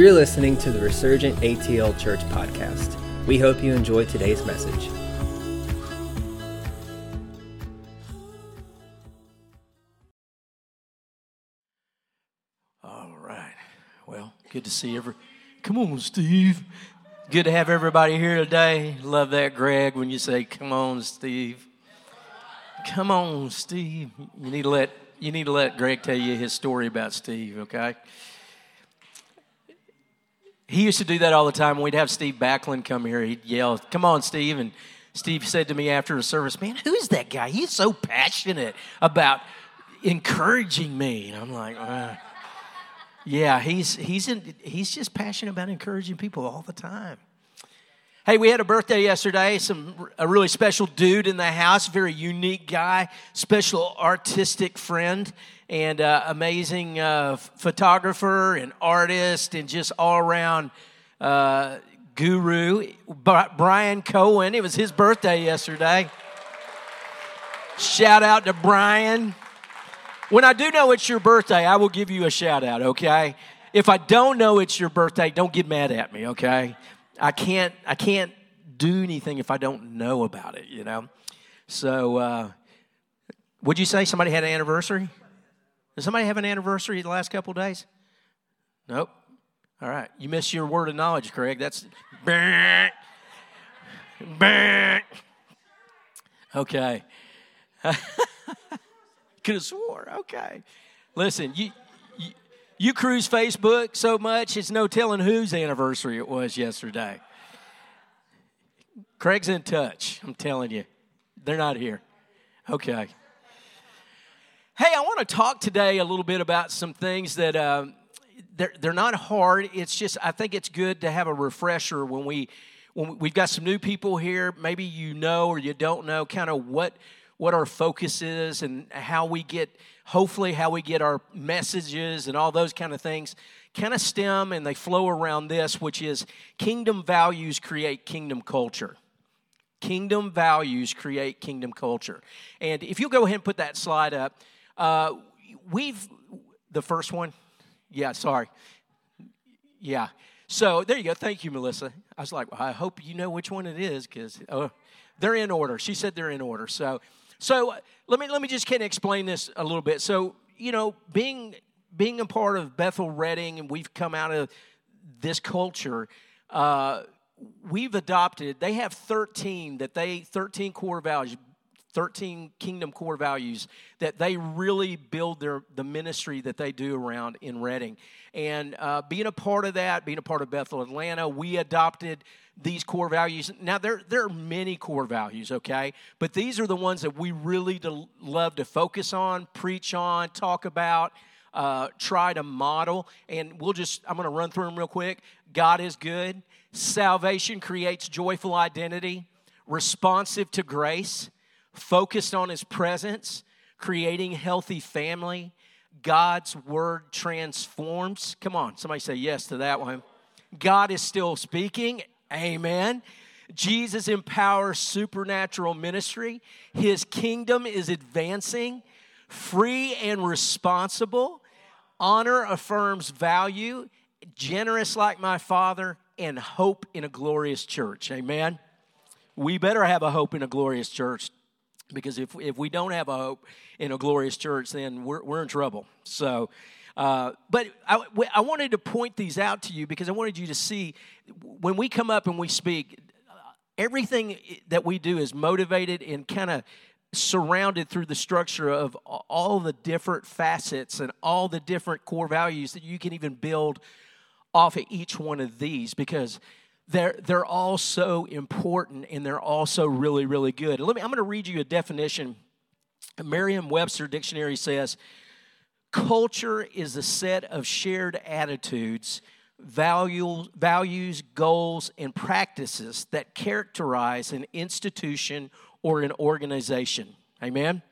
You're listening to the Resurgent ATL Church podcast. We hope you enjoy today's message. All right. Well, good to see every. Come on, Steve. Good to have everybody here today. Love that, Greg, when you say, "Come on, Steve." Come on, Steve. You need to let you need to let Greg tell you his story about Steve, okay? He used to do that all the time. We'd have Steve Backlund come here. He'd yell, Come on, Steve. And Steve said to me after the service, Man, who is that guy? He's so passionate about encouraging me. And I'm like, uh, Yeah, he's, he's, in, he's just passionate about encouraging people all the time. Hey, we had a birthday yesterday. Some a really special dude in the house, very unique guy, special artistic friend, and uh, amazing uh, photographer and artist, and just all around uh, guru. Brian Cohen. It was his birthday yesterday. Shout out to Brian. When I do know it's your birthday, I will give you a shout out. Okay. If I don't know it's your birthday, don't get mad at me. Okay. I can't I can't do anything if I don't know about it, you know. So, uh, would you say somebody had an anniversary? Does somebody have an anniversary the last couple days? Nope. All right, you missed your word of knowledge, Craig. That's okay. Could have swore. Okay. Listen, you, you you cruise Facebook so much, it's no telling whose anniversary it was yesterday. Craig's in touch, I'm telling you. They're not here. Okay. Hey, I want to talk today a little bit about some things that um, they're, they're not hard. It's just, I think it's good to have a refresher when we when we've got some new people here. Maybe you know or you don't know kind of what what our focus is and how we get, hopefully, how we get our messages and all those kind of things kind of stem and they flow around this, which is kingdom values create kingdom culture. Kingdom values create kingdom culture. And if you'll go ahead and put that slide up, uh, we've, the first one, yeah, sorry. Yeah. So there you go. Thank you, Melissa. I was like, well, I hope you know which one it is because oh, they're in order. She said they're in order. So so let me let me just kind of explain this a little bit. So you know, being being a part of Bethel Redding, and we've come out of this culture. Uh, we've adopted. They have thirteen that they thirteen core values. 13 kingdom core values that they really build their the ministry that they do around in redding and uh, being a part of that being a part of bethel atlanta we adopted these core values. Now, there, there are many core values, okay? But these are the ones that we really love to focus on, preach on, talk about, uh, try to model. And we'll just, I'm going to run through them real quick. God is good. Salvation creates joyful identity, responsive to grace, focused on his presence, creating healthy family. God's word transforms. Come on, somebody say yes to that one. God is still speaking Amen. Jesus empowers supernatural ministry. His kingdom is advancing, free and responsible. Honor affirms value, generous like my Father, and hope in a glorious church. Amen. We better have a hope in a glorious church because if, if we don't have a hope in a glorious church, then we're, we're in trouble. So, uh, but I, I wanted to point these out to you because I wanted you to see when we come up and we speak, everything that we do is motivated and kind of surrounded through the structure of all the different facets and all the different core values that you can even build off of each one of these because they're, they're all so important and they're also really, really good. Let me, I'm going to read you a definition. Merriam Webster Dictionary says Culture is a set of shared attitudes, value, values, goals, and practices that characterize an institution or an organization. Amen?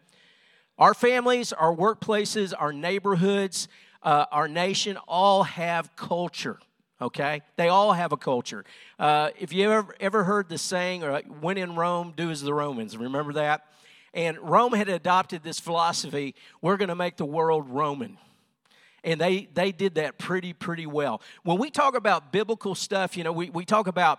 Our families, our workplaces, our neighborhoods, uh, our nation all have culture okay they all have a culture uh, if you ever ever heard the saying or when in rome do as the romans remember that and Rome had adopted this philosophy we're going to make the world Roman. And they, they did that pretty, pretty well. When we talk about biblical stuff, you know, we, we talk about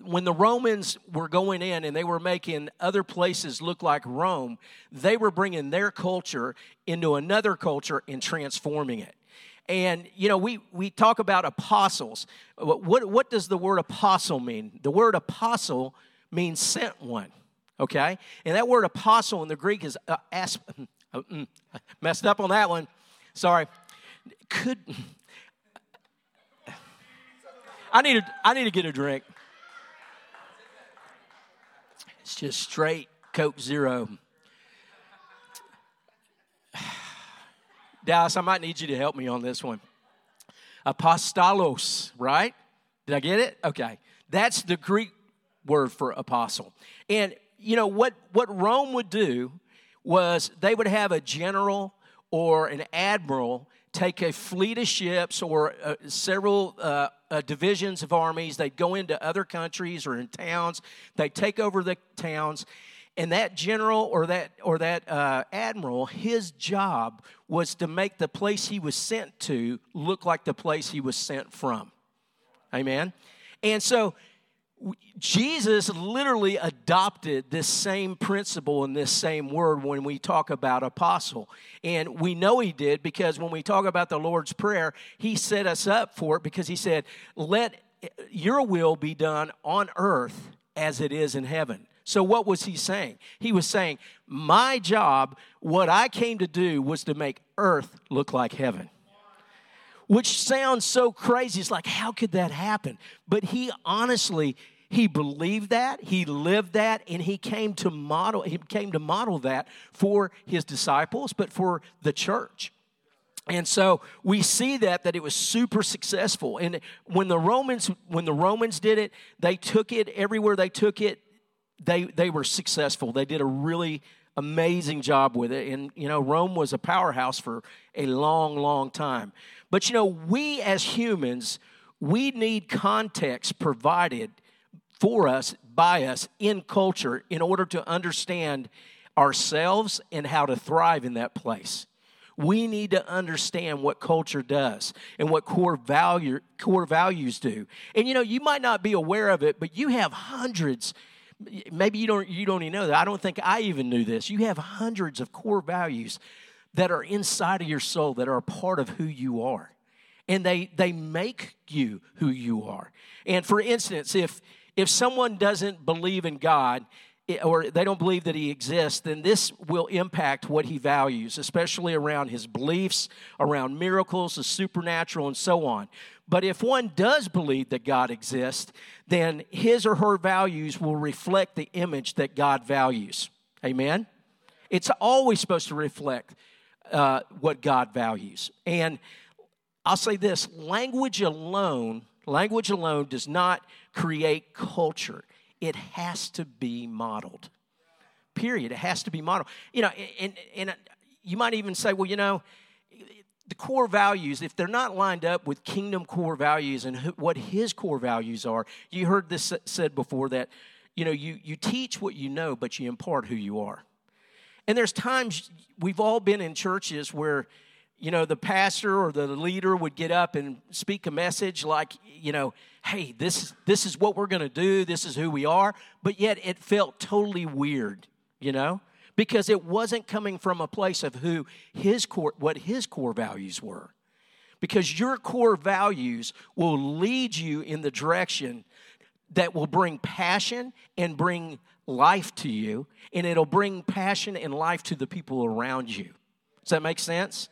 when the Romans were going in and they were making other places look like Rome, they were bringing their culture into another culture and transforming it. And you know, we we talk about apostles. What what does the word apostle mean? The word apostle means sent one. Okay, and that word apostle in the Greek is uh, asp- uh, mm, messed up on that one. Sorry. Could I need a, I need to get a drink. It's just straight Coke Zero. Dallas, I might need you to help me on this one. Apostolos, right? Did I get it? Okay. That's the Greek word for apostle. And you know what what Rome would do was they would have a general or an admiral take a fleet of ships or uh, several uh, uh, divisions of armies. They'd go into other countries or in towns. They'd take over the towns. And that general or that, or that uh, admiral, his job was to make the place he was sent to look like the place he was sent from. Amen? And so Jesus literally adopted this same principle and this same word when we talk about apostle. And we know he did because when we talk about the Lord's Prayer, he set us up for it because he said, Let your will be done on earth as it is in heaven. So, what was he saying? He was saying, My job, what I came to do was to make earth look like heaven which sounds so crazy. It's like, how could that happen? But he honestly, he believed that, he lived that, and he came to model, he came to model that for his disciples, but for the church. And so we see that that it was super successful. And when the Romans when the Romans did it, they took it everywhere they took it, they they were successful. They did a really amazing job with it. And you know, Rome was a powerhouse for a long, long time. But you know, we as humans, we need context provided for us by us in culture in order to understand ourselves and how to thrive in that place. We need to understand what culture does and what core value core values do. And you know, you might not be aware of it, but you have hundreds maybe you don't you don't even know that. I don't think I even knew this. You have hundreds of core values that are inside of your soul that are a part of who you are. And they they make you who you are. And for instance, if if someone doesn't believe in God or they don't believe that he exists, then this will impact what he values, especially around his beliefs, around miracles, the supernatural, and so on. But if one does believe that God exists, then his or her values will reflect the image that God values. Amen? It's always supposed to reflect uh, what God values. And I'll say this language alone, language alone does not create culture. It has to be modeled. Period. It has to be modeled. You know, and, and you might even say, well, you know, the core values, if they're not lined up with kingdom core values and what his core values are, you heard this said before that, you know, you, you teach what you know, but you impart who you are. And there's times we've all been in churches where, you know, the pastor or the leader would get up and speak a message like, you know, hey, this, this is what we're going to do, this is who we are, but yet it felt totally weird, you know? Because it wasn't coming from a place of who his core, what his core values were. Because your core values will lead you in the direction that will bring passion and bring life to you, and it'll bring passion and life to the people around you. Does that make sense?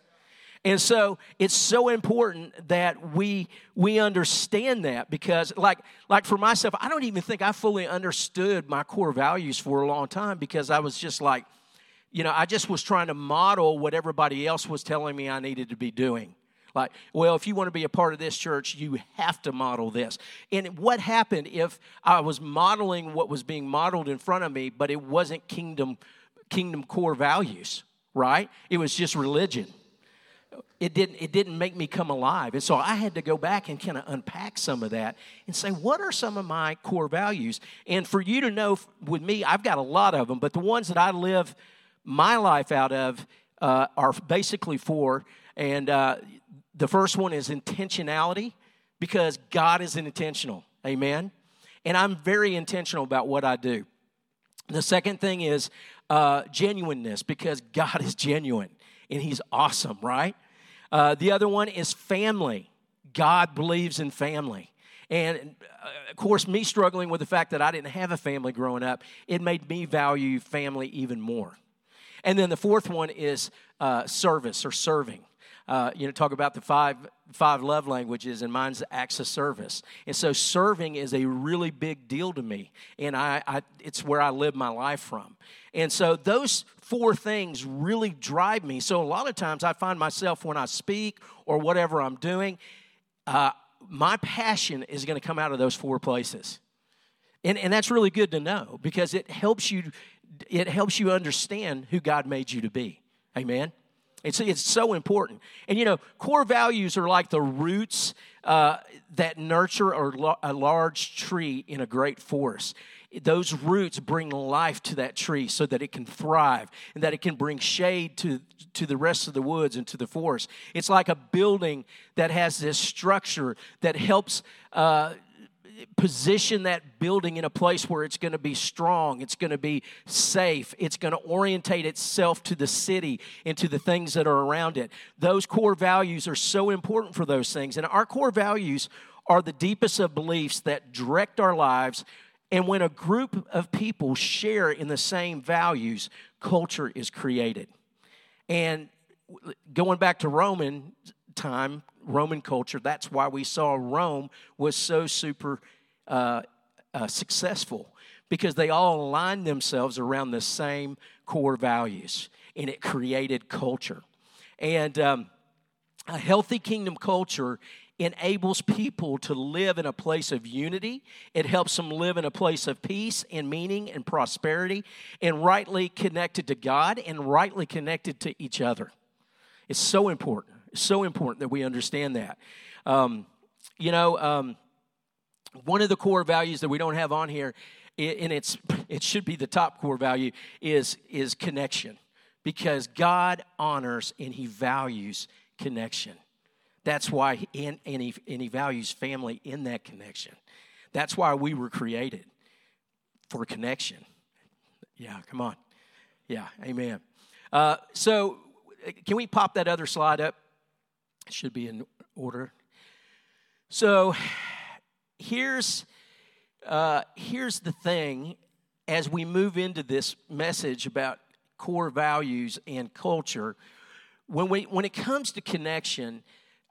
And so it's so important that we we understand that because like like for myself, I don't even think I fully understood my core values for a long time because I was just like, you know, I just was trying to model what everybody else was telling me I needed to be doing. Like, well, if you want to be a part of this church, you have to model this. And what happened if I was modeling what was being modeled in front of me, but it wasn't kingdom kingdom core values, right? It was just religion. It didn't it didn't make me come alive. And so I had to go back and kind of unpack some of that and say, what are some of my core values? And for you to know with me, I've got a lot of them, but the ones that I live my life out of uh, are basically four. And uh, the first one is intentionality because God is intentional. Amen. And I'm very intentional about what I do. The second thing is uh, genuineness because God is genuine and He's awesome, right? Uh, the other one is family. God believes in family. And uh, of course, me struggling with the fact that I didn't have a family growing up, it made me value family even more. And then the fourth one is uh, service or serving. Uh, you know, talk about the five five love languages, and mine's acts of service. And so, serving is a really big deal to me, and I, I it's where I live my life from. And so, those four things really drive me. So, a lot of times, I find myself when I speak or whatever I'm doing, uh, my passion is going to come out of those four places. And, and that's really good to know because it helps you it helps you understand who God made you to be. Amen. It's, it's so important. And you know, core values are like the roots uh, that nurture a, a large tree in a great forest. Those roots bring life to that tree so that it can thrive and that it can bring shade to, to the rest of the woods and to the forest. It's like a building that has this structure that helps uh, position that building in a place where it's going to be strong, it's going to be safe, it's going to orientate itself to the city and to the things that are around it. Those core values are so important for those things. And our core values are the deepest of beliefs that direct our lives. And when a group of people share in the same values, culture is created. And going back to Roman time, Roman culture. That's why we saw Rome was so super uh, uh, successful because they all aligned themselves around the same core values and it created culture. And um, a healthy kingdom culture enables people to live in a place of unity. It helps them live in a place of peace and meaning and prosperity and rightly connected to God and rightly connected to each other. It's so important so important that we understand that. Um, you know, um, one of the core values that we don't have on here, and it's it should be the top core value, is is connection, because God honors and He values connection. That's why, and, and, he, and he values family in that connection. That's why we were created for connection. Yeah, come on. Yeah, amen. Uh, so, can we pop that other slide up? Should be in order. So here's uh, here's the thing as we move into this message about core values and culture. When we when it comes to connection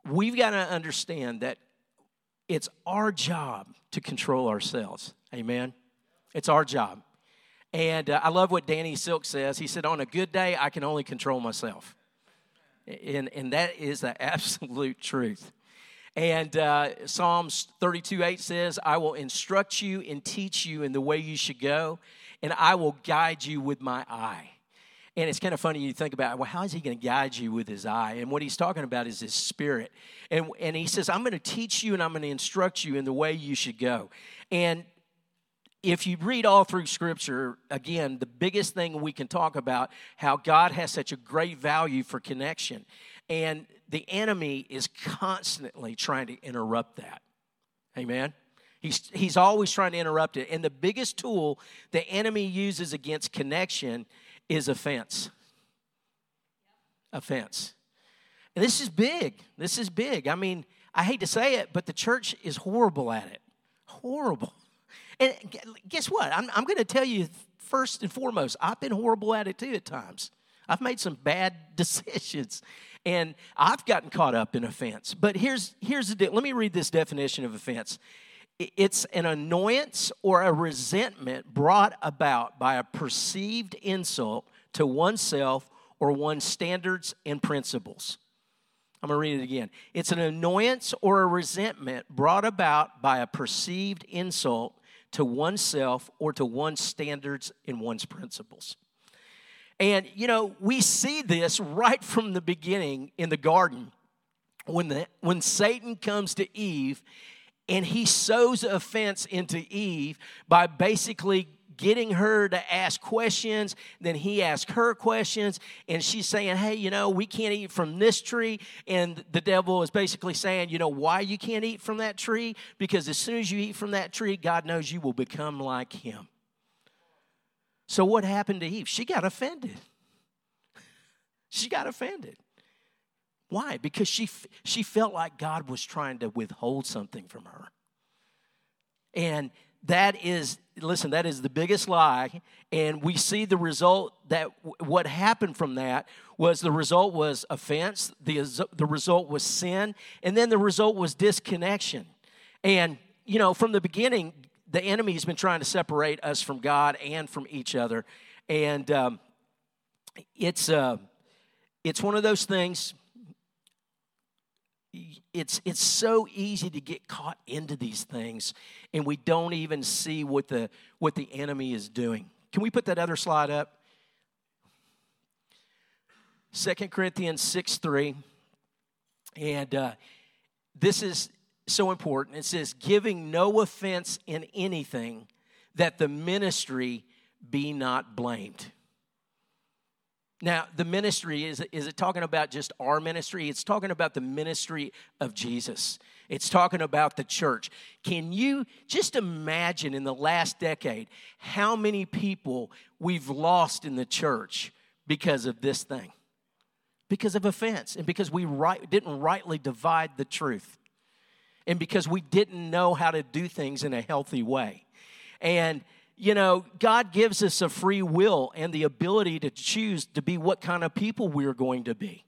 we've got to understand that it's our job to control ourselves. Amen? It's our job. And uh, i love what danny silk says. He said on a good day i can only control myself and, and that is the absolute truth. And uh, Psalms 32 8 says, I will instruct you and teach you in the way you should go, and I will guide you with my eye. And it's kind of funny you think about, well, how is he going to guide you with his eye? And what he's talking about is his spirit. And, and he says, I'm going to teach you and I'm going to instruct you in the way you should go. And if you read all through scripture again the biggest thing we can talk about how god has such a great value for connection. And the enemy is constantly trying to interrupt that. Amen? He's, he's always trying to interrupt it. And the biggest tool the enemy uses against connection is offense. Offense. And this is big. This is big. I mean i hate to say it but the church is horrible at it. Horrible and guess what? I'm, I'm going to tell you first and foremost, I've been horrible at it too at times. I've made some bad decisions and I've gotten caught up in offense. But here's, here's the deal. Let me read this definition of offense it's an annoyance or a resentment brought about by a perceived insult to oneself or one's standards and principles. I'm going to read it again. It's an annoyance or a resentment brought about by a perceived insult to oneself or to one's standards and one's principles. And, you know, we see this right from the beginning in the garden when, the, when Satan comes to Eve and he sows offense into Eve by basically getting her to ask questions. Then he asked her questions, and she's saying, Hey, you know, we can't eat from this tree. And the devil is basically saying, You know, why you can't eat from that tree? Because as soon as you eat from that tree, God knows you will become like him. So, what happened to Eve? She got offended. She got offended. Why? Because she, she felt like God was trying to withhold something from her. And that is, listen, that is the biggest lie. And we see the result that what happened from that was the result was offense, the, the result was sin, and then the result was disconnection. And, you know, from the beginning, the enemy has been trying to separate us from God and from each other. And um, it's, uh, it's one of those things it's it's so easy to get caught into these things and we don't even see what the what the enemy is doing. Can we put that other slide up? Second corinthians 6 3 and uh, this is so important. It says giving no offense in anything that the ministry be not blamed now, the ministry is, is it talking about just our ministry? It's talking about the ministry of Jesus. It's talking about the church. Can you just imagine in the last decade how many people we've lost in the church because of this thing? Because of offense and because we right, didn't rightly divide the truth and because we didn't know how to do things in a healthy way. And you know, God gives us a free will and the ability to choose to be what kind of people we're going to be.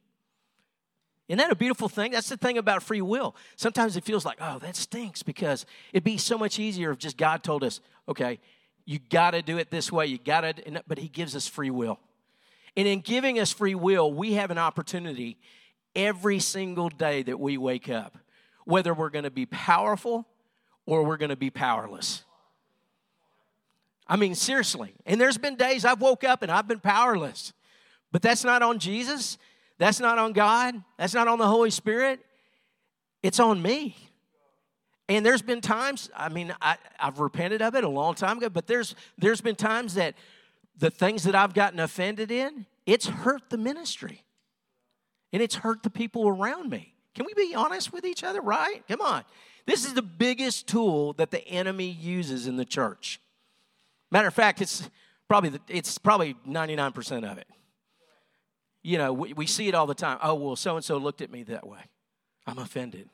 Isn't that a beautiful thing? That's the thing about free will. Sometimes it feels like, oh, that stinks because it'd be so much easier if just God told us, okay, you got to do it this way. You got to, but He gives us free will. And in giving us free will, we have an opportunity every single day that we wake up, whether we're going to be powerful or we're going to be powerless. I mean, seriously. And there's been days I've woke up and I've been powerless. But that's not on Jesus. That's not on God. That's not on the Holy Spirit. It's on me. And there's been times, I mean, I, have repented of it a long time ago, but there's there's been times that the things that I've gotten offended in, it's hurt the ministry. And it's hurt the people around me. Can we be honest with each other, right? Come on. This is the biggest tool that the enemy uses in the church. Matter of fact, it's probably the, it's probably 99% of it. You know, we, we see it all the time. Oh, well, so and so looked at me that way. I'm offended.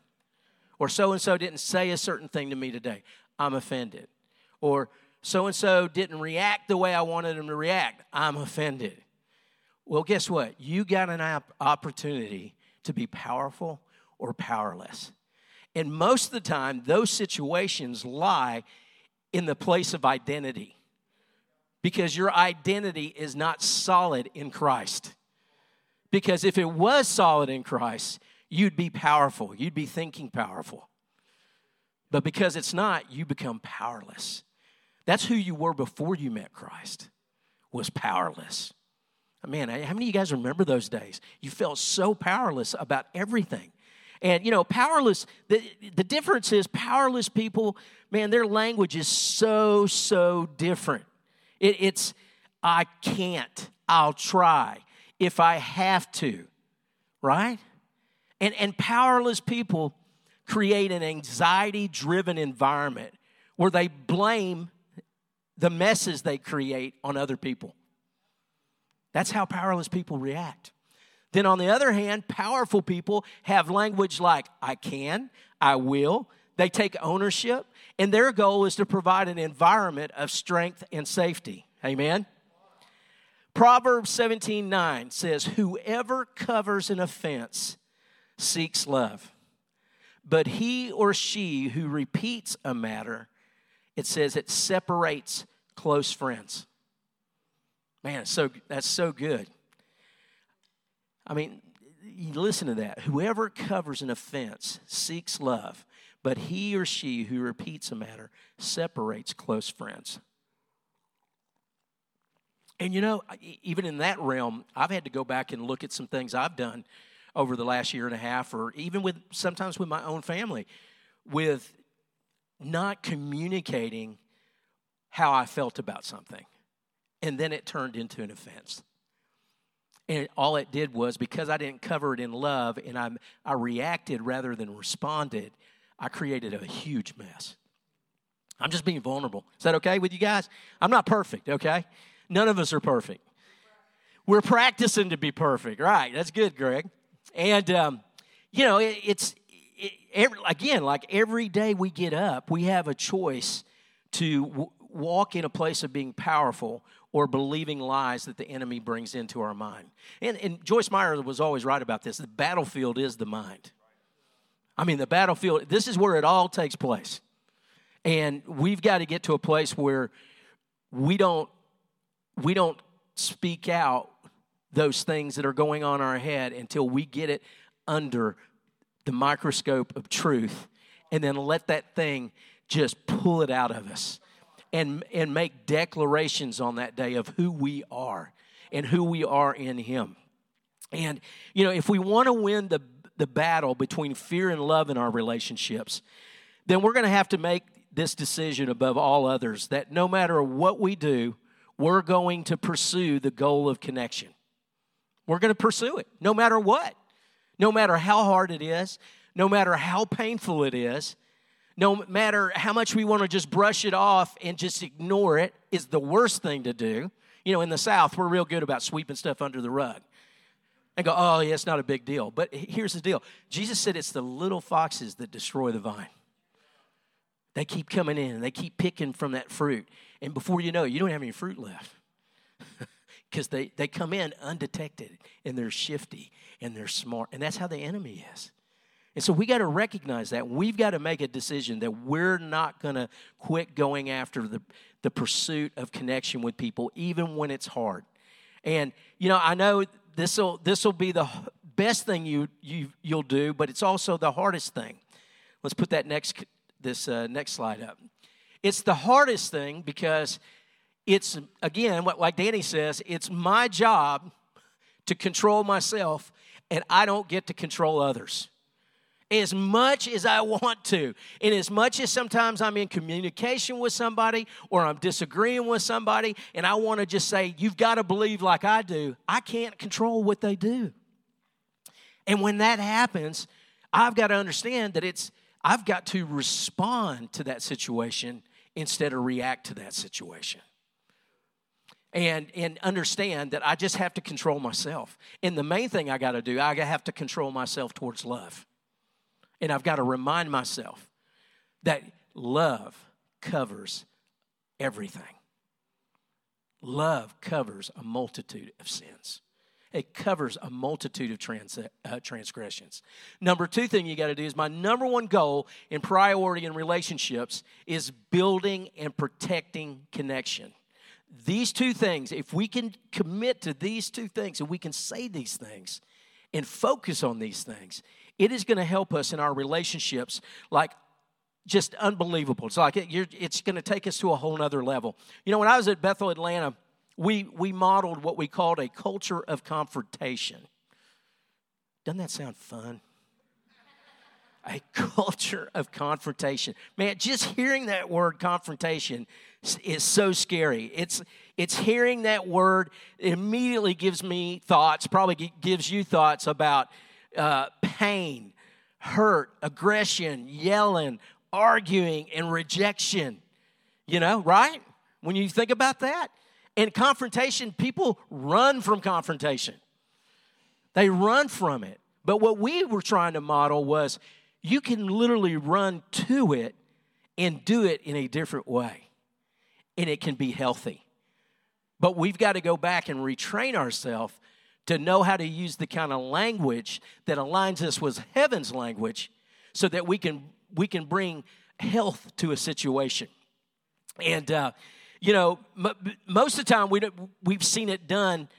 Or so and so didn't say a certain thing to me today. I'm offended. Or so and so didn't react the way I wanted them to react. I'm offended. Well, guess what? You got an opportunity to be powerful or powerless. And most of the time, those situations lie in the place of identity because your identity is not solid in Christ. Because if it was solid in Christ, you'd be powerful, you'd be thinking powerful. But because it's not, you become powerless. That's who you were before you met Christ, was powerless. Man, how many of you guys remember those days? You felt so powerless about everything. And, you know, powerless, the, the difference is powerless people, man, their language is so, so different. It, it's, I can't, I'll try if I have to, right? And, and powerless people create an anxiety driven environment where they blame the messes they create on other people. That's how powerless people react. Then, on the other hand, powerful people have language like, I can, I will. They take ownership, and their goal is to provide an environment of strength and safety. Amen. Proverbs 17 9 says, Whoever covers an offense seeks love, but he or she who repeats a matter, it says it separates close friends. Man, so that's so good. I mean, listen to that. Whoever covers an offense seeks love, but he or she who repeats a matter separates close friends. And you know, even in that realm, I've had to go back and look at some things I've done over the last year and a half, or even with sometimes with my own family, with not communicating how I felt about something. And then it turned into an offense. And all it did was because I didn't cover it in love and I, I reacted rather than responded, I created a huge mess. I'm just being vulnerable. Is that okay with you guys? I'm not perfect, okay? None of us are perfect. We're practicing to be perfect, right? That's good, Greg. And, um, you know, it, it's, it, every, again, like every day we get up, we have a choice to w- walk in a place of being powerful or believing lies that the enemy brings into our mind. And, and Joyce Meyer was always right about this the battlefield is the mind. I mean, the battlefield, this is where it all takes place. And we've got to get to a place where we don't we don't speak out those things that are going on our head until we get it under the microscope of truth and then let that thing just pull it out of us and, and make declarations on that day of who we are and who we are in Him. And, you know, if we want to win the, the battle between fear and love in our relationships, then we're going to have to make this decision above all others that no matter what we do, we're going to pursue the goal of connection. We're going to pursue it no matter what, no matter how hard it is, no matter how painful it is, no matter how much we want to just brush it off and just ignore it is the worst thing to do. You know, in the South, we're real good about sweeping stuff under the rug and go, oh, yeah, it's not a big deal. But here's the deal Jesus said it's the little foxes that destroy the vine. They keep coming in and they keep picking from that fruit. And before you know it, you don't have any fruit left. Because they, they come in undetected and they're shifty and they're smart. And that's how the enemy is. And so we got to recognize that. We've got to make a decision that we're not going to quit going after the, the pursuit of connection with people, even when it's hard. And, you know, I know this will this will be the best thing you, you, you'll do, but it's also the hardest thing. Let's put that next, this uh, next slide up. It's the hardest thing because it's, again, what, like Danny says, it's my job to control myself, and I don't get to control others as much as I want to. And as much as sometimes I'm in communication with somebody or I'm disagreeing with somebody and I want to just say, you've got to believe like I do, I can't control what they do. And when that happens, I've got to understand that it's, I've got to respond to that situation instead of react to that situation. And, and understand that I just have to control myself. And the main thing I got to do, I have to control myself towards love. And I've got to remind myself that love covers everything. Love covers a multitude of sins. It covers a multitude of trans, uh, transgressions. Number two thing you got to do is my number one goal and priority in relationships is building and protecting connection. These two things, if we can commit to these two things and we can say these things and focus on these things, it is going to help us in our relationships like just unbelievable. It's like it, it's going to take us to a whole nother level. You know, when I was at Bethel, Atlanta, we, we modeled what we called a culture of confrontation. Doesn't that sound fun? A culture of confrontation. Man, just hearing that word confrontation is so scary. It's, it's hearing that word, it immediately gives me thoughts, probably gives you thoughts about uh, pain, hurt, aggression, yelling, arguing, and rejection. You know, right? When you think about that. And confrontation, people run from confrontation, they run from it. But what we were trying to model was you can literally run to it and do it in a different way, and it can be healthy. But we've got to go back and retrain ourselves to know how to use the kind of language that aligns us with heaven's language so that we can we can bring health to a situation. And uh, you know m- most of the time we we've seen it done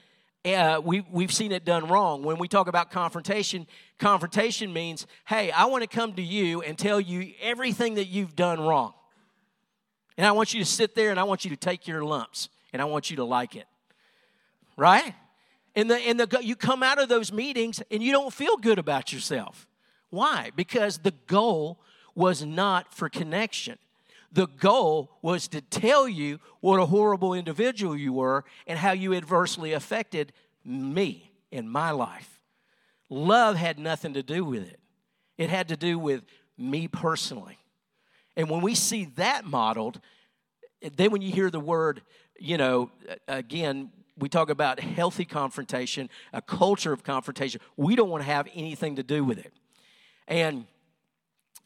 uh, we, we've seen it done wrong. When we talk about confrontation confrontation means hey i want to come to you and tell you everything that you've done wrong. And i want you to sit there and i want you to take your lumps and i want you to like it. Right and, the, and the, you come out of those meetings and you don't feel good about yourself. Why? Because the goal was not for connection. The goal was to tell you what a horrible individual you were and how you adversely affected me in my life. Love had nothing to do with it, it had to do with me personally. And when we see that modeled, then when you hear the word, you know, again, we talk about healthy confrontation, a culture of confrontation. We don't want to have anything to do with it. And,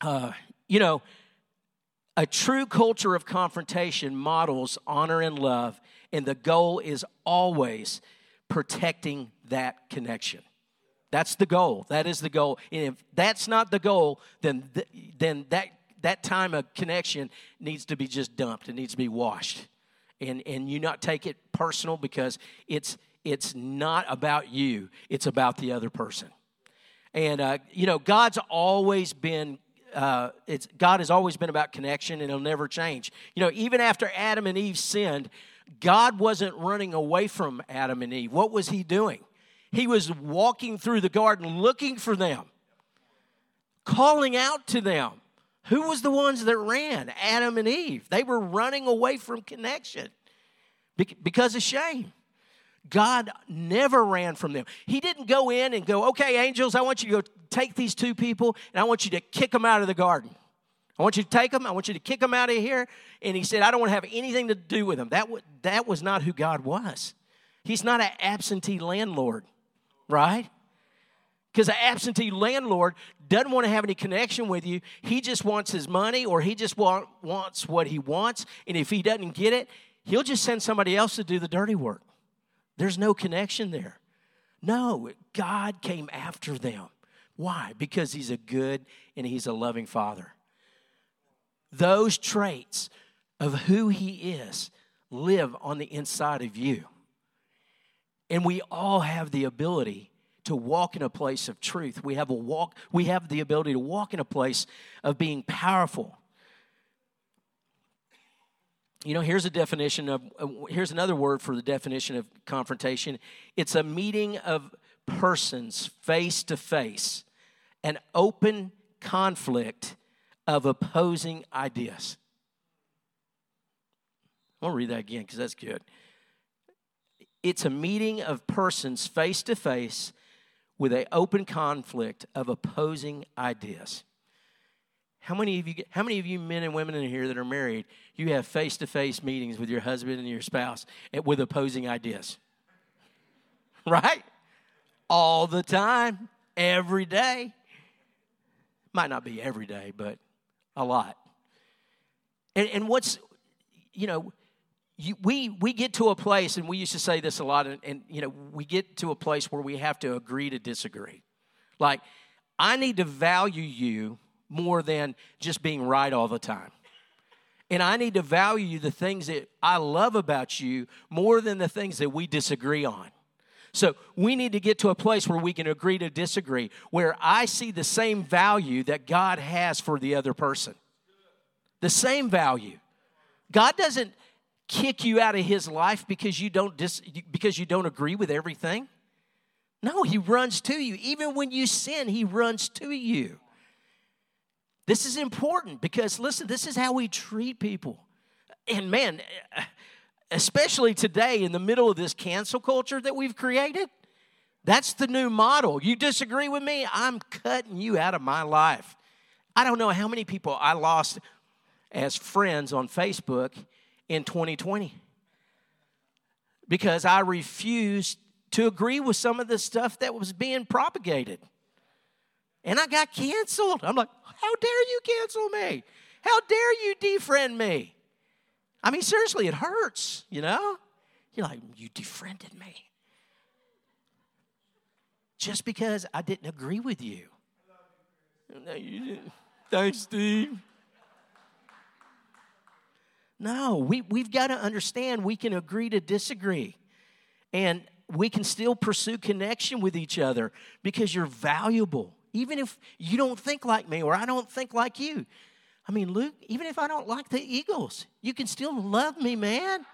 uh, you know, a true culture of confrontation models honor and love, and the goal is always protecting that connection. That's the goal. That is the goal. And if that's not the goal, then, th- then that, that time of connection needs to be just dumped. It needs to be washed. And, and you not take it personal because it's, it's not about you, it's about the other person. And, uh, you know, God's always been uh, it's God has always been about connection and it'll never change. You know, even after Adam and Eve sinned, God wasn't running away from Adam and Eve. What was He doing? He was walking through the garden looking for them, calling out to them. Who was the ones that ran? Adam and Eve. They were running away from connection because of shame. God never ran from them. He didn't go in and go, okay, angels, I want you to go take these two people and I want you to kick them out of the garden. I want you to take them, I want you to kick them out of here. And he said, I don't want to have anything to do with them. That, w- that was not who God was. He's not an absentee landlord, right? Because an absentee landlord doesn't want to have any connection with you. He just wants his money or he just want, wants what he wants. And if he doesn't get it, he'll just send somebody else to do the dirty work. There's no connection there. No, God came after them. Why? Because He's a good and He's a loving Father. Those traits of who He is live on the inside of you. And we all have the ability to walk in a place of truth. We have a walk, we have the ability to walk in a place of being powerful you know, here's a definition of, here's another word for the definition of confrontation it's a meeting of persons face to face, an open conflict of opposing ideas. I want to read that again because that's good. It's a meeting of persons face to face with an open conflict of opposing ideas. How many of you how many of you men and women in here that are married, you have face-to-face meetings with your husband and your spouse with opposing ideas? Right? All the time, every day. Might not be every day, but a lot. And, and what's you know, you, we we get to a place, and we used to say this a lot, and, and you know, we get to a place where we have to agree to disagree. Like, I need to value you more than just being right all the time. And I need to value the things that I love about you more than the things that we disagree on. So we need to get to a place where we can agree to disagree, where I see the same value that God has for the other person. The same value. God doesn't kick you out of his life because you don't dis, because you don't agree with everything. No, he runs to you. Even when you sin, he runs to you. This is important because, listen, this is how we treat people. And man, especially today in the middle of this cancel culture that we've created, that's the new model. You disagree with me, I'm cutting you out of my life. I don't know how many people I lost as friends on Facebook in 2020 because I refused to agree with some of the stuff that was being propagated. And I got canceled. I'm like, how dare you cancel me? How dare you defriend me? I mean, seriously, it hurts, you know? You're like, you defriended me. Just because I didn't agree with you. No, you didn't. Thanks, Steve. No, we, we've got to understand we can agree to disagree. And we can still pursue connection with each other because you're valuable even if you don't think like me or I don't think like you. I mean, Luke, even if I don't like the Eagles, you can still love me, man.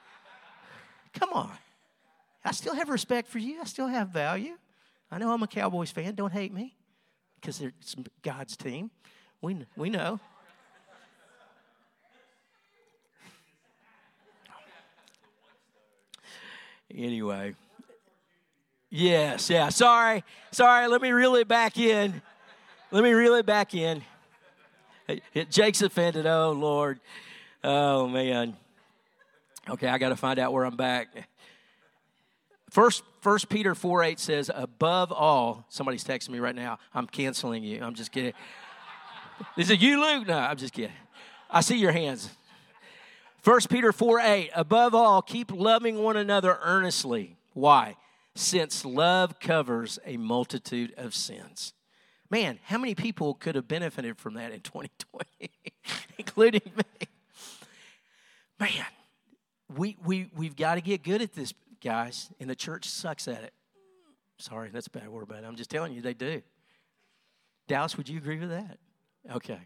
Come on. I still have respect for you. I still have value. I know I'm a Cowboys fan. Don't hate me because it's God's team. We, we know. Anyway. Yes, yeah. Sorry. Sorry. Let me reel it back in. Let me reel it back in. Jake's offended. Oh, Lord. Oh, man. Okay, I got to find out where I'm back. First, First Peter 4 8 says, above all, somebody's texting me right now. I'm canceling you. I'm just kidding. Is it you, Luke? No, I'm just kidding. I see your hands. First Peter 4 8, above all, keep loving one another earnestly. Why? Since love covers a multitude of sins. Man, how many people could have benefited from that in 2020, including me? Man, we, we, we've got to get good at this, guys, and the church sucks at it. Sorry, that's a bad word, but I'm just telling you, they do. Dallas, would you agree with that? Okay.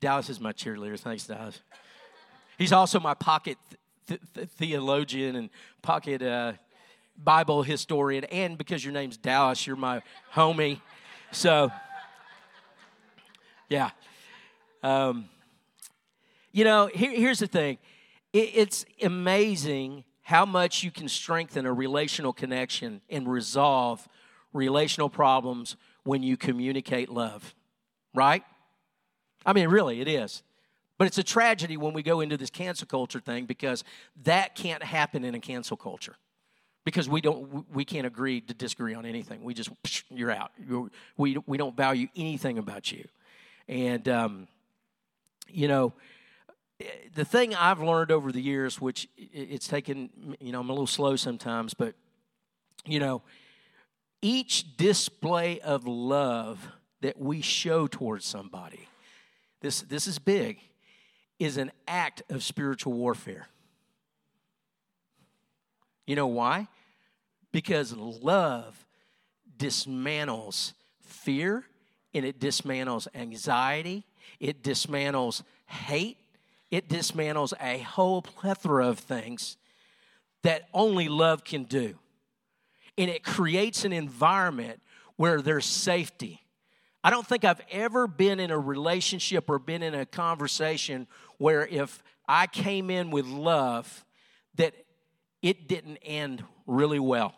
Dallas is my cheerleader. Thanks, Dallas. He's also my pocket th- th- theologian and pocket uh, Bible historian. And because your name's Dallas, you're my homie. So, yeah. Um, you know, here, here's the thing it, it's amazing how much you can strengthen a relational connection and resolve relational problems when you communicate love, right? I mean, really, it is. But it's a tragedy when we go into this cancel culture thing because that can't happen in a cancel culture. Because we don't, we can't agree to disagree on anything. We just, you're out. We, we don't value anything about you. And, um, you know, the thing I've learned over the years, which it's taken, you know, I'm a little slow sometimes, but, you know, each display of love that we show towards somebody, this, this is big, is an act of spiritual warfare. You know why? Because love dismantles fear and it dismantles anxiety, it dismantles hate, it dismantles a whole plethora of things that only love can do. And it creates an environment where there's safety. I don't think I've ever been in a relationship or been in a conversation where if I came in with love, that it didn't end really well.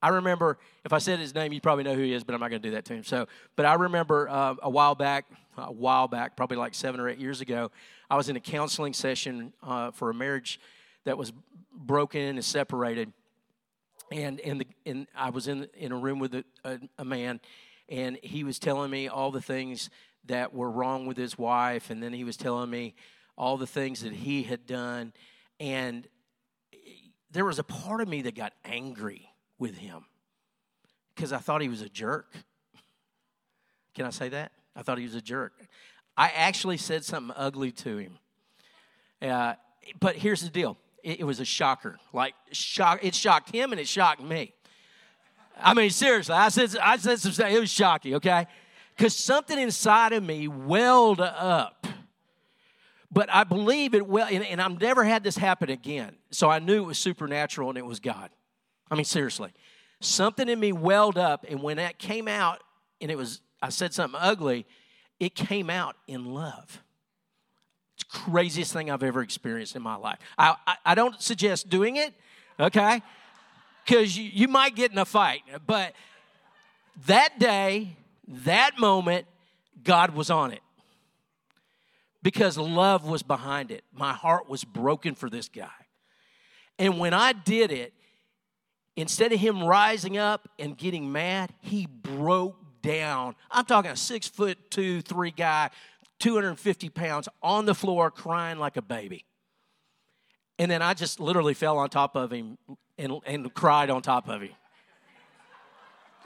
I remember, if I said his name, you probably know who he is, but I'm not going to do that to him. So, but I remember uh, a while back, a while back, probably like seven or eight years ago, I was in a counseling session uh, for a marriage that was broken and separated, and and, the, and I was in in a room with a, a, a man, and he was telling me all the things that were wrong with his wife, and then he was telling me all the things that he had done, and there was a part of me that got angry with him because I thought he was a jerk. Can I say that? I thought he was a jerk. I actually said something ugly to him. Uh, but here's the deal it, it was a shocker. Like, shock, it shocked him and it shocked me. I mean, seriously, I said, I said some it was shocking, okay? Because something inside of me welled up. But I believe it well, and, and I've never had this happen again. So I knew it was supernatural and it was God. I mean, seriously. Something in me welled up, and when that came out, and it was, I said something ugly, it came out in love. It's craziest thing I've ever experienced in my life. I, I, I don't suggest doing it, okay? Because you, you might get in a fight. But that day, that moment, God was on it. Because love was behind it. My heart was broken for this guy. And when I did it, instead of him rising up and getting mad, he broke down. I'm talking a six foot two, three guy, 250 pounds on the floor crying like a baby. And then I just literally fell on top of him and, and cried on top of him.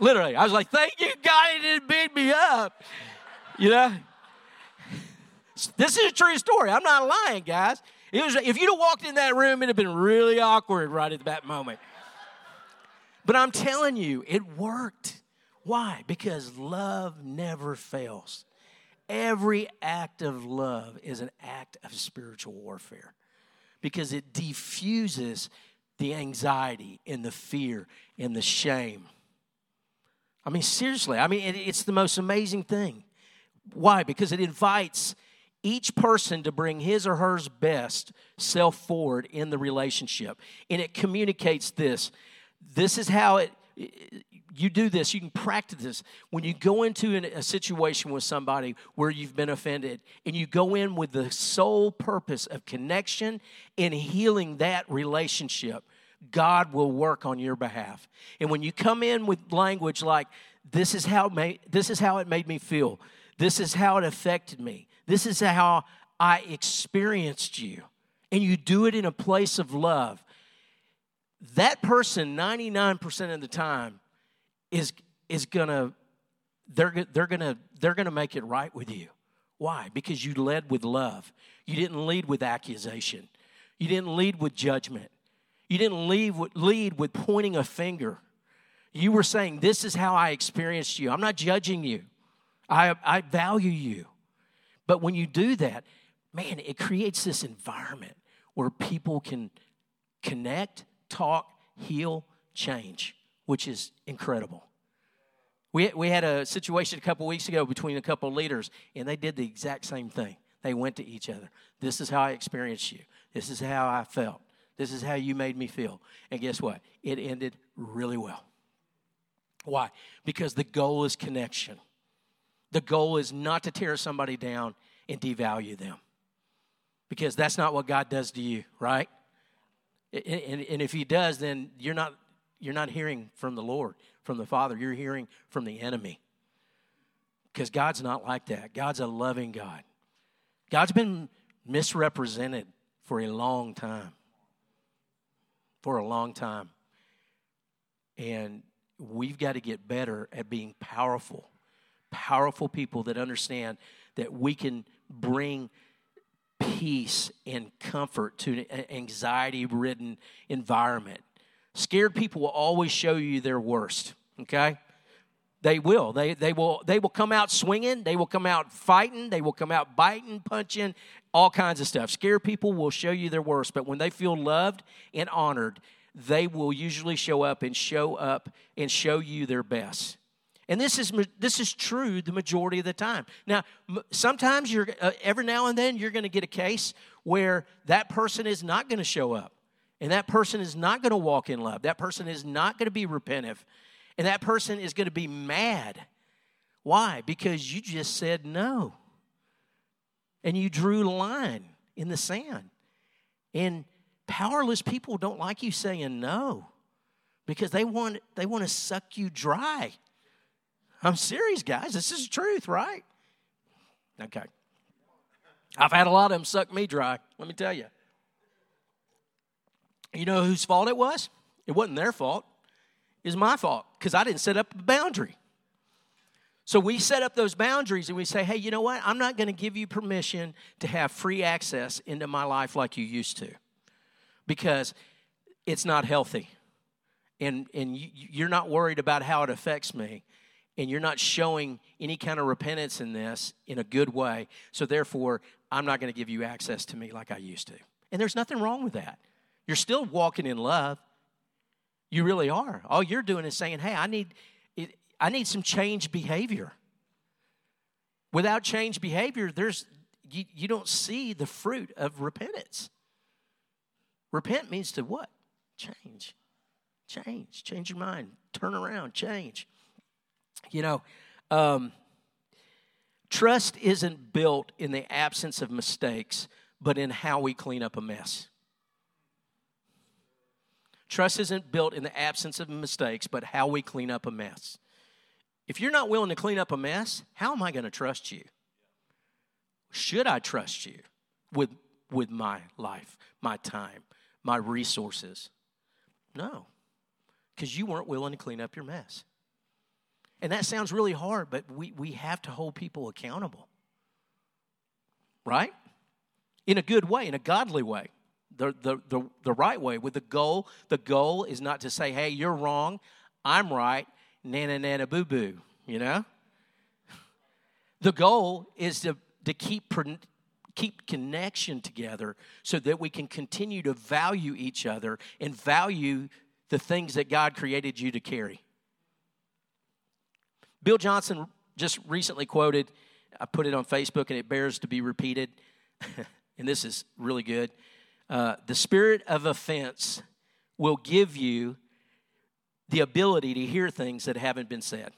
Literally, I was like, thank you, God, he didn't beat me up. You know? This is a true story. I'm not lying, guys. It was, if you'd have walked in that room, it'd have been really awkward right at that moment. But I'm telling you, it worked. Why? Because love never fails. Every act of love is an act of spiritual warfare because it diffuses the anxiety and the fear and the shame. I mean, seriously, I mean, it's the most amazing thing. Why? Because it invites each person to bring his or her best self forward in the relationship. And it communicates this. This is how it, you do this, you can practice this. When you go into a situation with somebody where you've been offended, and you go in with the sole purpose of connection and healing that relationship, God will work on your behalf. And when you come in with language like, this is how made, this is how it made me feel. This is how it affected me. This is how I experienced you. And you do it in a place of love. That person, 99% of the time, is, is gonna, they're, they're gonna, they're gonna make it right with you. Why? Because you led with love. You didn't lead with accusation. You didn't lead with judgment. You didn't lead with, lead with pointing a finger. You were saying, This is how I experienced you. I'm not judging you, I, I value you. But when you do that, man, it creates this environment where people can connect, talk, heal, change, which is incredible. We, we had a situation a couple weeks ago between a couple leaders, and they did the exact same thing. They went to each other. This is how I experienced you. This is how I felt. This is how you made me feel. And guess what? It ended really well. Why? Because the goal is connection. The goal is not to tear somebody down and devalue them. Because that's not what God does to you, right? And, and if He does, then you're not, you're not hearing from the Lord, from the Father. You're hearing from the enemy. Because God's not like that. God's a loving God. God's been misrepresented for a long time for a long time. And we've got to get better at being powerful, powerful people that understand that we can bring peace and comfort to an anxiety ridden environment. Scared people will always show you their worst, okay? They will. They, they will. They will come out swinging. They will come out fighting. They will come out biting, punching, all kinds of stuff. Scared people will show you their worst, but when they feel loved and honored, they will usually show up and show up and show you their best. And this is this is true the majority of the time. Now, sometimes you're uh, every now and then you're going to get a case where that person is not going to show up, and that person is not going to walk in love. That person is not going to be repentive, and that person is going to be mad. Why? Because you just said no and you drew a line in the sand. And powerless people don't like you saying no because they want they want to suck you dry. I'm serious, guys. This is the truth, right? Okay. I've had a lot of them suck me dry, let me tell you. You know whose fault it was? It wasn't their fault. It was my fault because I didn't set up a boundary. So we set up those boundaries and we say, hey, you know what? I'm not going to give you permission to have free access into my life like you used to because it's not healthy. And, and you're not worried about how it affects me. And you're not showing any kind of repentance in this in a good way. So therefore, I'm not going to give you access to me like I used to. And there's nothing wrong with that. You're still walking in love. You really are. All you're doing is saying, hey, I need I need some change behavior. Without change behavior, there's you, you don't see the fruit of repentance. Repent means to what? Change. Change. Change your mind. Turn around. Change. You know, um, trust isn't built in the absence of mistakes, but in how we clean up a mess. Trust isn't built in the absence of mistakes, but how we clean up a mess. If you're not willing to clean up a mess, how am I going to trust you? Should I trust you with, with my life, my time, my resources? No, because you weren't willing to clean up your mess. And that sounds really hard, but we, we have to hold people accountable. Right? In a good way, in a godly way, the, the, the, the right way, with the goal. The goal is not to say, hey, you're wrong, I'm right, nana nana boo boo, you know? The goal is to, to keep, keep connection together so that we can continue to value each other and value the things that God created you to carry. Bill Johnson just recently quoted I put it on Facebook and it bears to be repeated. and this is really good. Uh, the spirit of offense will give you the ability to hear things that haven't been said.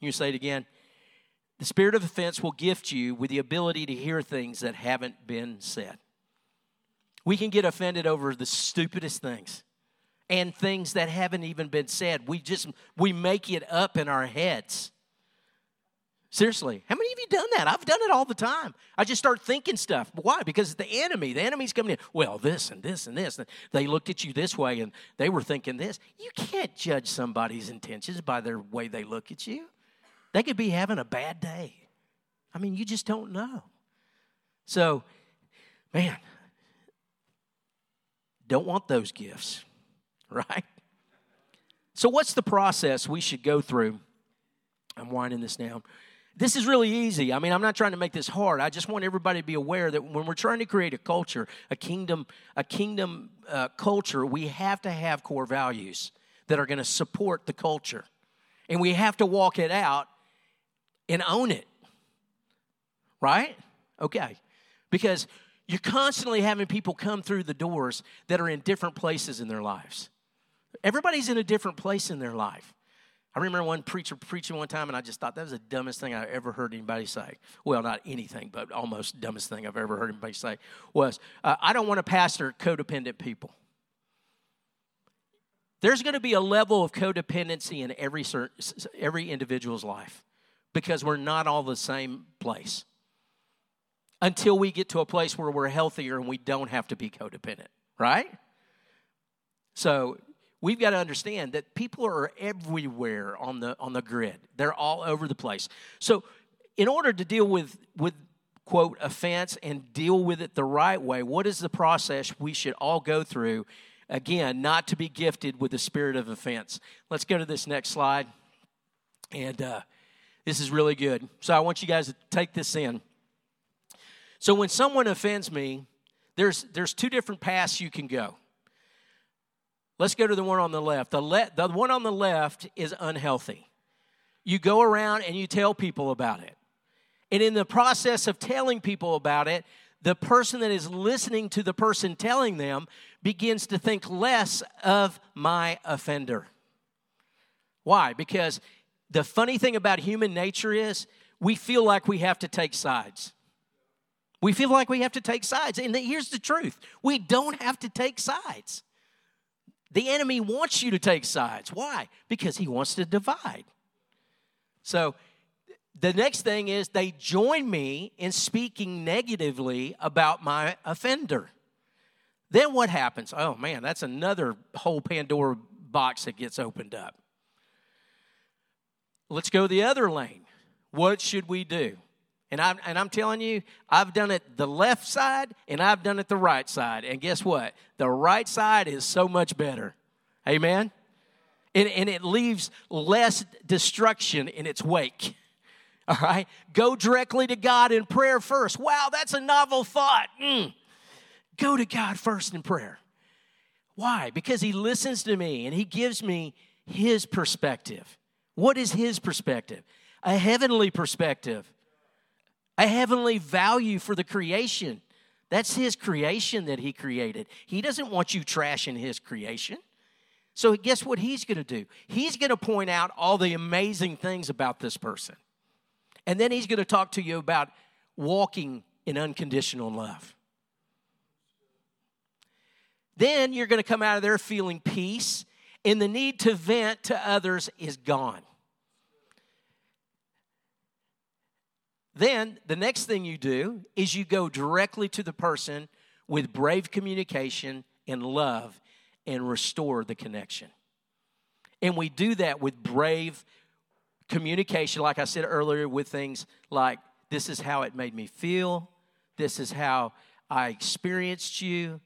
You say it again. The spirit of offense will gift you with the ability to hear things that haven't been said. We can get offended over the stupidest things and things that haven't even been said. We just we make it up in our heads. Seriously, how many of you done that? I've done it all the time. I just start thinking stuff. Why? Because the enemy, the enemy's coming in. Well, this and this and this. And they looked at you this way and they were thinking this. You can't judge somebody's intentions by their way they look at you. They could be having a bad day. I mean, you just don't know. So, man, don't want those gifts, right? So, what's the process we should go through? I'm winding this down. This is really easy. I mean, I'm not trying to make this hard. I just want everybody to be aware that when we're trying to create a culture, a kingdom, a kingdom uh, culture, we have to have core values that are going to support the culture, and we have to walk it out and own it. Right? Okay. Because you're constantly having people come through the doors that are in different places in their lives. Everybody's in a different place in their life. I remember one preacher preaching one time, and I just thought that was the dumbest thing I ever heard anybody say. Well, not anything, but almost dumbest thing I've ever heard anybody say was, uh, "I don't want to pastor codependent people." There's going to be a level of codependency in every every individual's life because we're not all the same place until we get to a place where we're healthier and we don't have to be codependent, right? So we've got to understand that people are everywhere on the on the grid. They're all over the place. So in order to deal with with quote offense and deal with it the right way, what is the process we should all go through? Again, not to be gifted with the spirit of offense. Let's go to this next slide. And uh, this is really good. So I want you guys to take this in. So when someone offends me, there's there's two different paths you can go. Let's go to the one on the left. The, le- the one on the left is unhealthy. You go around and you tell people about it. And in the process of telling people about it, the person that is listening to the person telling them begins to think less of my offender. Why? Because the funny thing about human nature is we feel like we have to take sides. We feel like we have to take sides. And here's the truth we don't have to take sides. The enemy wants you to take sides. Why? Because he wants to divide. So the next thing is they join me in speaking negatively about my offender. Then what happens? Oh man, that's another whole Pandora box that gets opened up. Let's go the other lane. What should we do? And I'm, and I'm telling you, I've done it the left side and I've done it the right side. And guess what? The right side is so much better. Amen? And, and it leaves less destruction in its wake. All right? Go directly to God in prayer first. Wow, that's a novel thought. Mm. Go to God first in prayer. Why? Because He listens to me and He gives me His perspective. What is his perspective? A heavenly perspective, a heavenly value for the creation. That's his creation that he created. He doesn't want you trashing his creation. So, guess what he's going to do? He's going to point out all the amazing things about this person. And then he's going to talk to you about walking in unconditional love. Then you're going to come out of there feeling peace and the need to vent to others is gone. Then the next thing you do is you go directly to the person with brave communication and love and restore the connection. And we do that with brave communication, like I said earlier, with things like this is how it made me feel, this is how I experienced you,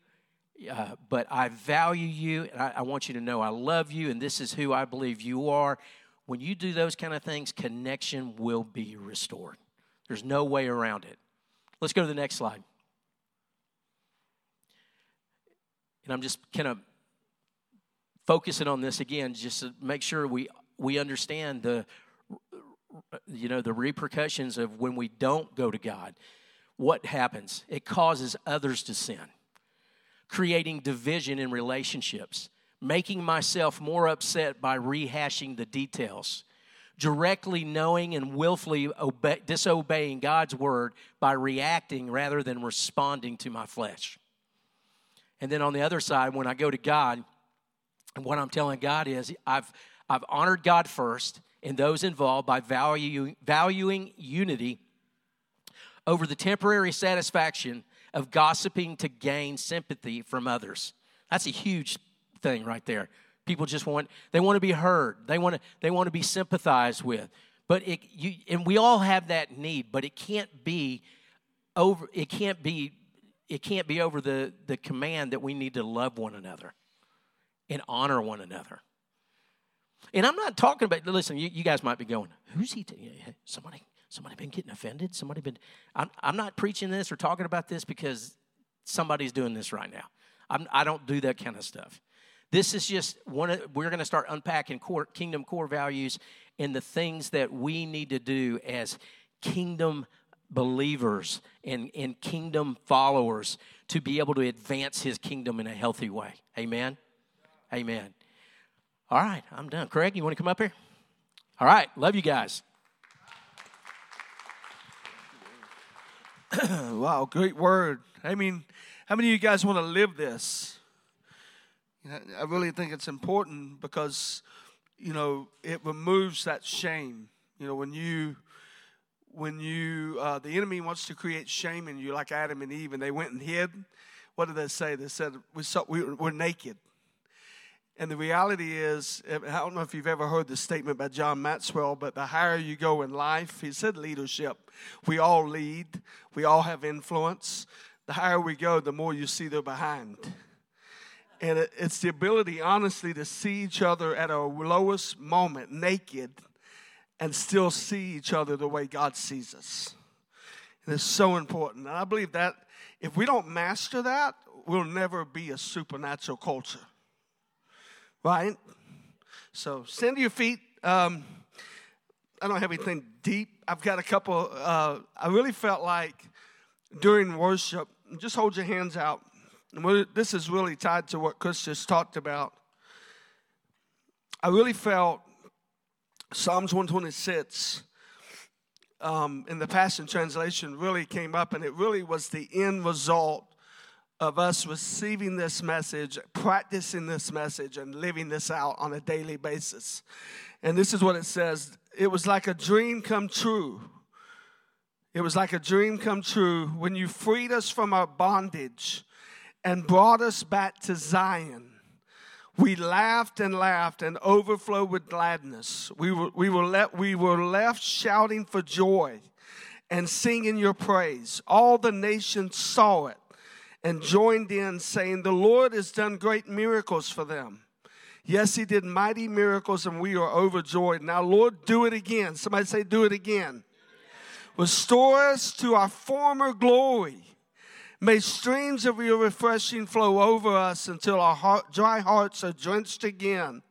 uh, but I value you, and I, I want you to know I love you, and this is who I believe you are. When you do those kind of things, connection will be restored. There's no way around it. Let's go to the next slide. And I'm just kind of focusing on this again, just to make sure we, we understand the you know, the repercussions of when we don't go to God, what happens? It causes others to sin, creating division in relationships, making myself more upset by rehashing the details, directly knowing and willfully obey, disobeying God's word by reacting rather than responding to my flesh. And then on the other side, when I go to God, and what I'm telling God is I've, I've honored God first and those involved by value, valuing unity over the temporary satisfaction of gossiping to gain sympathy from others. That's a huge thing right there. People just want they want to be heard. They want to they want to be sympathized with. But it you and we all have that need, but it can't be over it can't be it can't be over the the command that we need to love one another and honor one another. And I'm not talking about, listen, you, you guys might be going, who's he? T- somebody, somebody been getting offended? Somebody been, I'm, I'm not preaching this or talking about this because somebody's doing this right now. I'm, I do not do that kind of stuff. This is just one of, we're going to start unpacking core, kingdom core values and the things that we need to do as kingdom believers and, and kingdom followers to be able to advance his kingdom in a healthy way. Amen. Amen. All right, I'm done. Craig, you want to come up here? All right, love you guys. wow, great word. I mean, how many of you guys want to live this? I really think it's important because, you know, it removes that shame. You know, when you, when you, uh, the enemy wants to create shame in you, like Adam and Eve, and they went and hid. What did they say? They said we saw we were naked. And the reality is, I don't know if you've ever heard the statement by John Maxwell, but the higher you go in life, he said leadership. We all lead, we all have influence. The higher we go, the more you see they're behind. And it's the ability, honestly, to see each other at our lowest moment, naked, and still see each other the way God sees us. And it's so important. And I believe that if we don't master that, we'll never be a supernatural culture right? So stand to your feet. Um, I don't have anything deep. I've got a couple. Uh, I really felt like during worship, just hold your hands out. And this is really tied to what Chris just talked about. I really felt Psalms 126 um, in the Passion Translation really came up, and it really was the end result of us receiving this message, practicing this message, and living this out on a daily basis. And this is what it says it was like a dream come true. It was like a dream come true when you freed us from our bondage and brought us back to Zion. We laughed and laughed and overflowed with gladness. We were, we were, le- we were left shouting for joy and singing your praise. All the nations saw it and joined in, saying, The Lord has done great miracles for them. Yes, He did mighty miracles, and we are overjoyed. Now, Lord, do it again. Somebody say, Do it again. Restore us to our former glory. May streams of your refreshing flow over us until our heart, dry hearts are drenched again.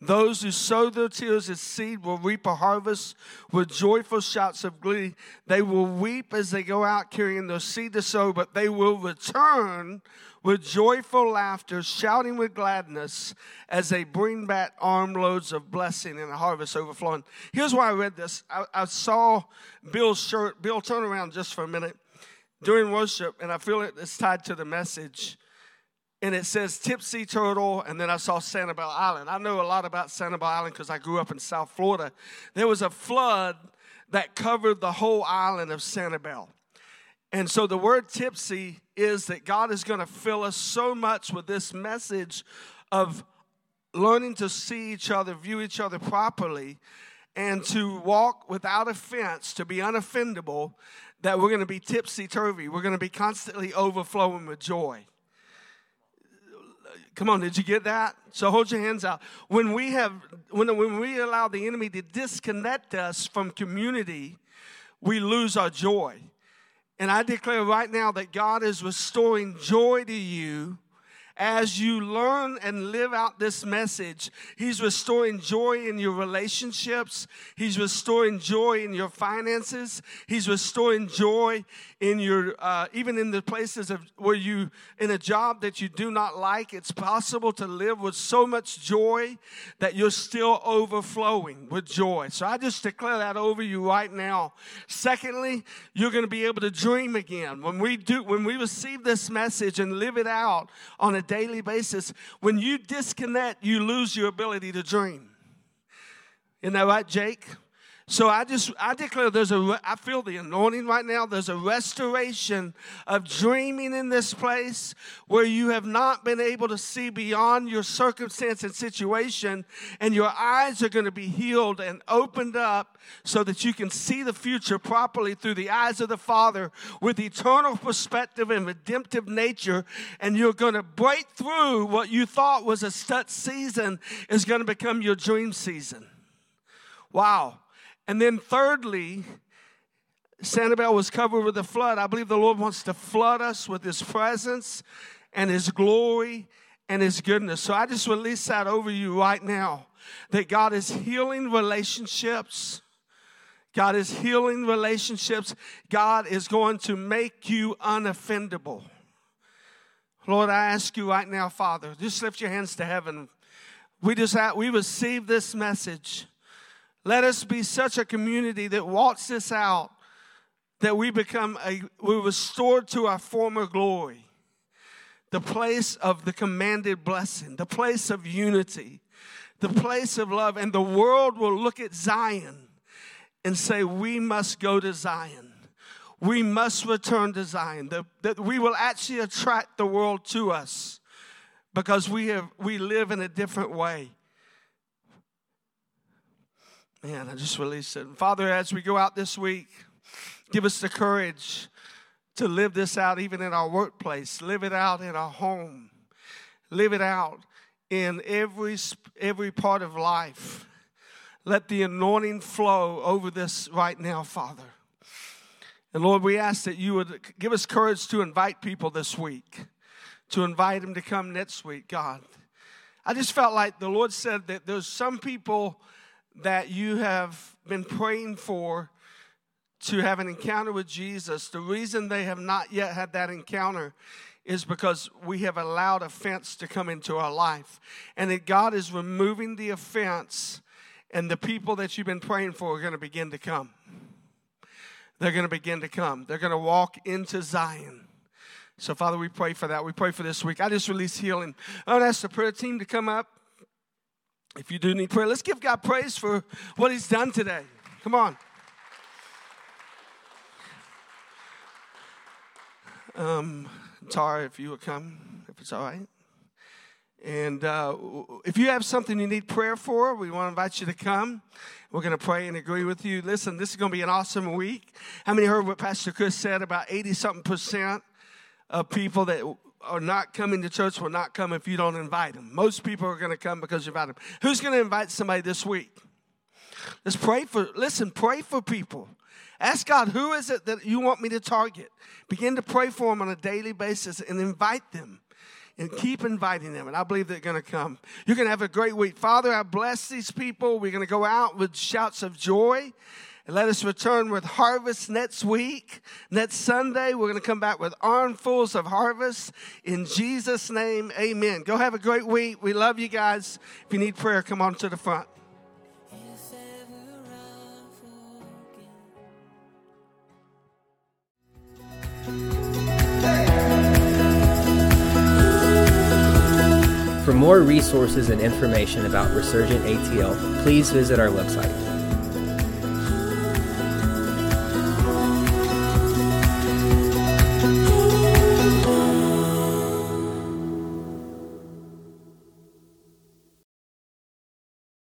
Those who sow their tears as seed will reap a harvest with joyful shouts of glee. They will weep as they go out carrying their seed to sow, but they will return with joyful laughter, shouting with gladness as they bring back armloads of blessing and a harvest overflowing. Here's why I read this. I, I saw Bill's shirt. Bill, turn around just for a minute during worship, and I feel it's tied to the message and it says Tipsy Turtle, and then I saw Sanibel Island. I know a lot about Sanibel Island because I grew up in South Florida. There was a flood that covered the whole island of Sanibel. And so the word tipsy is that God is going to fill us so much with this message of learning to see each other, view each other properly, and to walk without offense, to be unoffendable, that we're going to be tipsy turvy. We're going to be constantly overflowing with joy. Come on, did you get that? So hold your hands out. When we have when, when we allow the enemy to disconnect us from community, we lose our joy. And I declare right now that God is restoring joy to you as you learn and live out this message, He's restoring joy in your relationships. He's restoring joy in your finances. He's restoring joy in your, uh, even in the places of where you, in a job that you do not like. It's possible to live with so much joy that you're still overflowing with joy. So I just declare that over you right now. Secondly, you're going to be able to dream again. When we do, when we receive this message and live it out on a daily basis, when you disconnect, you lose your ability to dream. Isn't that right, Jake? So I just I declare there's a I feel the anointing right now. There's a restoration of dreaming in this place where you have not been able to see beyond your circumstance and situation, and your eyes are going to be healed and opened up so that you can see the future properly through the eyes of the Father with eternal perspective and redemptive nature, and you're going to break through what you thought was a stud season is going to become your dream season. Wow. And then, thirdly, Sanibel was covered with a flood. I believe the Lord wants to flood us with His presence and His glory and His goodness. So I just release that over you right now that God is healing relationships. God is healing relationships. God is going to make you unoffendable. Lord, I ask you right now, Father, just lift your hands to heaven. We just we receive this message. Let us be such a community that walks this out that we become a we're restored to our former glory. The place of the commanded blessing, the place of unity, the place of love, and the world will look at Zion and say, We must go to Zion. We must return to Zion. The, that we will actually attract the world to us because we have we live in a different way. Man, I just released it. Father, as we go out this week, give us the courage to live this out even in our workplace, live it out in our home, live it out in every, every part of life. Let the anointing flow over this right now, Father. And Lord, we ask that you would give us courage to invite people this week, to invite them to come next week, God. I just felt like the Lord said that there's some people that you have been praying for to have an encounter with Jesus, the reason they have not yet had that encounter is because we have allowed offense to come into our life. And that God is removing the offense, and the people that you've been praying for are going to begin to come. They're going to begin to come. They're going to walk into Zion. So, Father, we pray for that. We pray for this week. I just release healing. I want to ask the prayer team to come up. If you do need prayer, let's give God praise for what He's done today. Come on. Um, Tara, if you would come, if it's all right. And uh, if you have something you need prayer for, we want to invite you to come. We're going to pray and agree with you. Listen, this is going to be an awesome week. How many heard what Pastor Chris said about 80 something percent of people that are not coming to church will not come if you don't invite them. Most people are going to come because you invite them. Who's going to invite somebody this week? Let's pray for, listen, pray for people. Ask God, who is it that you want me to target? Begin to pray for them on a daily basis and invite them and keep inviting them. And I believe they're going to come. You're going to have a great week. Father, I bless these people. We're going to go out with shouts of joy. And let us return with harvest next week. Next Sunday, we're going to come back with armfuls of harvest. In Jesus' name, amen. Go have a great week. We love you guys. If you need prayer, come on to the front. For more resources and information about Resurgent ATL, please visit our website